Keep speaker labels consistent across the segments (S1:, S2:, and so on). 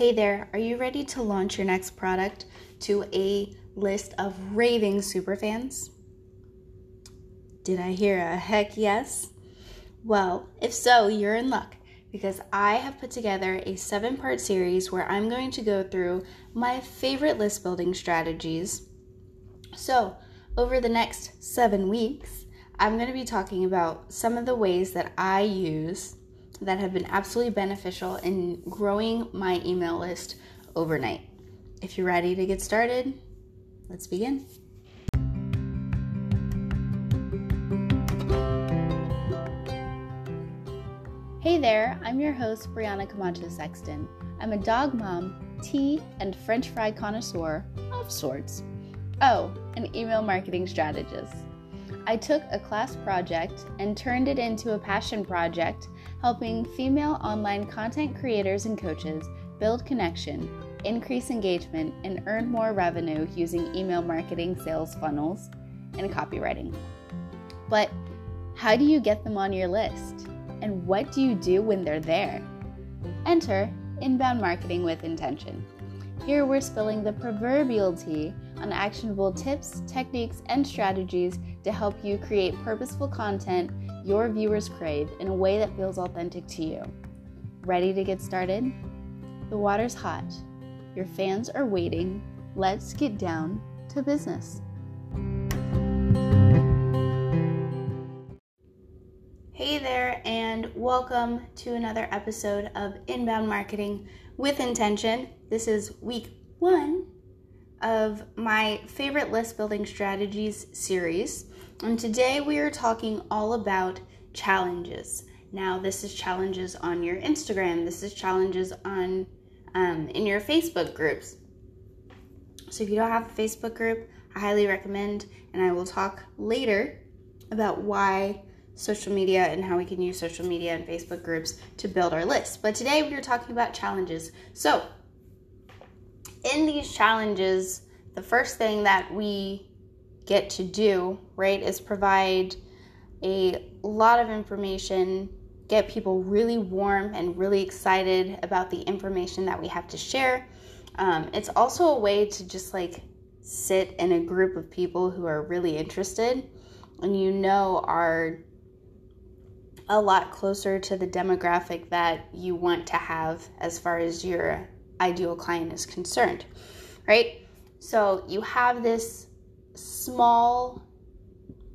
S1: Hey there, are you ready to launch your next product to a list of raving superfans? Did I hear a heck yes? Well, if so, you're in luck because I have put together a seven part series where I'm going to go through my favorite list building strategies. So, over the next seven weeks, I'm going to be talking about some of the ways that I use that have been absolutely beneficial in growing my email list overnight. If you're ready to get started, let's begin. Hey there, I'm your host, Brianna Camacho Sexton. I'm a dog mom, tea, and french fry connoisseur of sorts. Oh, an email marketing strategist. I took a class project and turned it into a passion project, helping female online content creators and coaches build connection, increase engagement, and earn more revenue using email marketing, sales funnels, and copywriting. But how do you get them on your list? And what do you do when they're there? Enter inbound marketing with intention. Here we're spilling the proverbial tea on actionable tips, techniques, and strategies to help you create purposeful content your viewers crave in a way that feels authentic to you. Ready to get started? The water's hot. Your fans are waiting. Let's get down to business. Hey there, and welcome to another episode of Inbound Marketing with Intention. This is week one of my favorite list building strategies series. And today we are talking all about challenges. Now, this is challenges on your Instagram, this is challenges on um, in your Facebook groups. So, if you don't have a Facebook group, I highly recommend, and I will talk later about why social media and how we can use social media and Facebook groups to build our list. But today we are talking about challenges. So, in these challenges, the first thing that we get to do, right, is provide a lot of information, get people really warm and really excited about the information that we have to share. Um, it's also a way to just like sit in a group of people who are really interested and you know are a lot closer to the demographic that you want to have as far as your ideal client is concerned, right? So you have this small,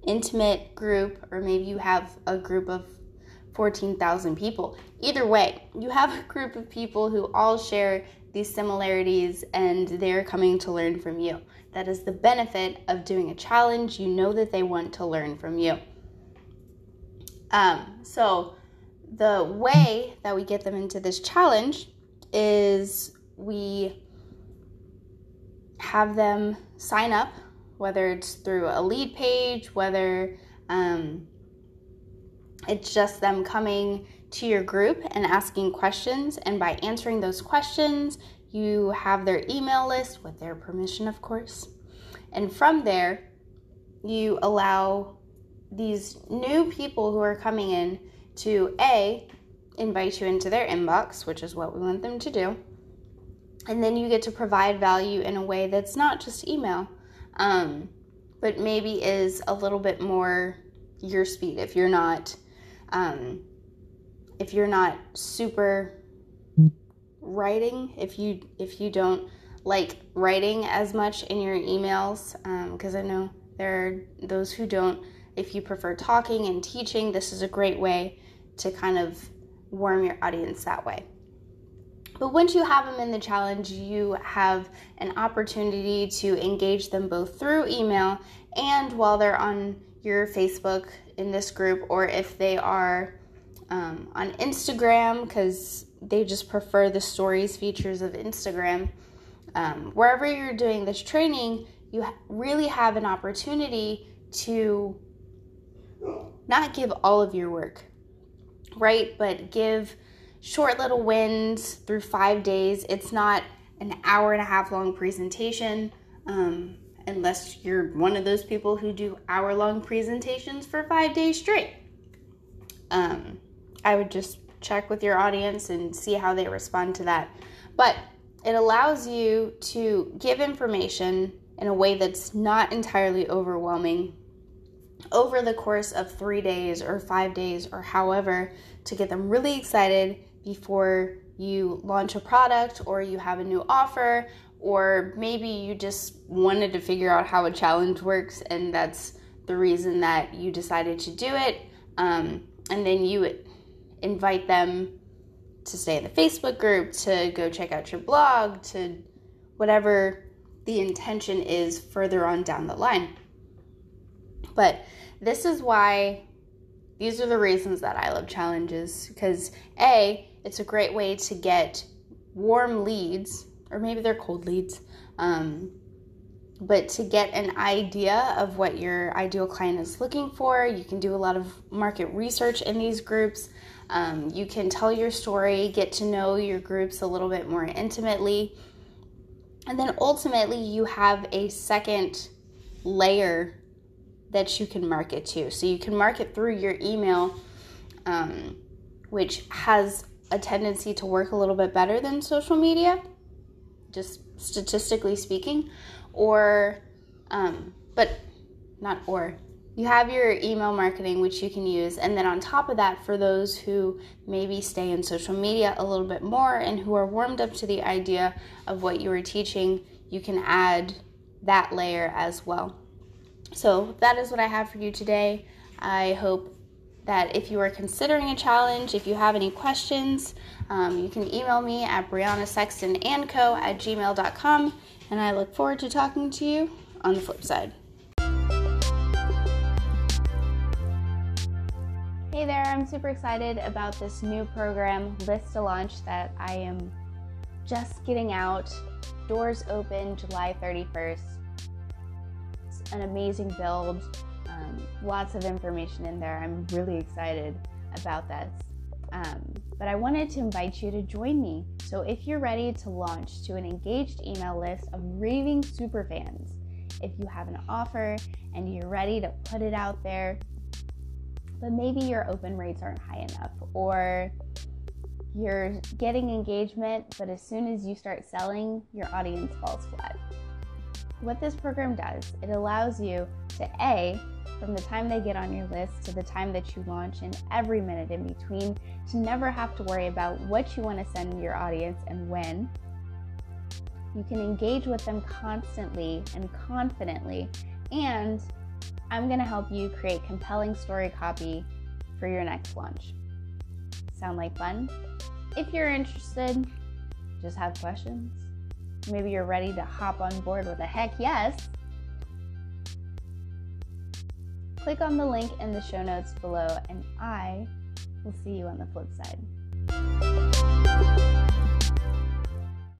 S1: intimate group, or maybe you have a group of 14,000 people. Either way, you have a group of people who all share these similarities and they're coming to learn from you. That is the benefit of doing a challenge. You know that they want to learn from you. Um, so, the way that we get them into this challenge is we have them sign up, whether it's through a lead page, whether um, it's just them coming to your group and asking questions. And by answering those questions, you have their email list with their permission, of course. And from there, you allow these new people who are coming in to A, invite you into their inbox, which is what we want them to do. And then you get to provide value in a way that's not just email, um, but maybe is a little bit more your speed. If you're not, um, if you're not super writing, if you if you don't like writing as much in your emails, because um, I know there are those who don't if you prefer talking and teaching, this is a great way to kind of warm your audience that way. But once you have them in the challenge, you have an opportunity to engage them both through email and while they're on your Facebook in this group, or if they are um, on Instagram, because they just prefer the stories features of Instagram. Um, wherever you're doing this training, you really have an opportunity to not give all of your work, right? But give short little wins through five days. It's not an hour and a half long presentation, um, unless you're one of those people who do hour long presentations for five days straight. Um, I would just check with your audience and see how they respond to that. But it allows you to give information in a way that's not entirely overwhelming over the course of three days or five days or however to get them really excited before you launch a product or you have a new offer or maybe you just wanted to figure out how a challenge works and that's the reason that you decided to do it um, and then you invite them to stay in the facebook group to go check out your blog to whatever the intention is further on down the line. But this is why these are the reasons that I love challenges because A, it's a great way to get warm leads, or maybe they're cold leads, um, but to get an idea of what your ideal client is looking for. You can do a lot of market research in these groups. Um, you can tell your story, get to know your groups a little bit more intimately. And then ultimately, you have a second layer that you can market to. So you can market through your email, um, which has a tendency to work a little bit better than social media, just statistically speaking. Or, um, but not or. You have your email marketing, which you can use. And then on top of that, for those who maybe stay in social media a little bit more and who are warmed up to the idea of what you are teaching, you can add that layer as well. So that is what I have for you today. I hope that if you are considering a challenge, if you have any questions, um, you can email me at Brianna Sexton and Co at gmail.com. And I look forward to talking to you on the flip side. Hey there, I'm super excited about this new program, List to Launch, that I am just getting out. Doors open July 31st an amazing build. Um, lots of information in there. I'm really excited about that. Um, but I wanted to invite you to join me. So if you're ready to launch to an engaged email list of raving superfans, if you have an offer and you're ready to put it out there, but maybe your open rates aren't high enough, or you're getting engagement, but as soon as you start selling, your audience falls flat. What this program does, it allows you to A, from the time they get on your list to the time that you launch and every minute in between, to never have to worry about what you want to send your audience and when. You can engage with them constantly and confidently, and I'm going to help you create compelling story copy for your next launch. Sound like fun? If you're interested, just have questions maybe you're ready to hop on board with a heck yes, click on the link in the show notes below, and I will see you on the flip side.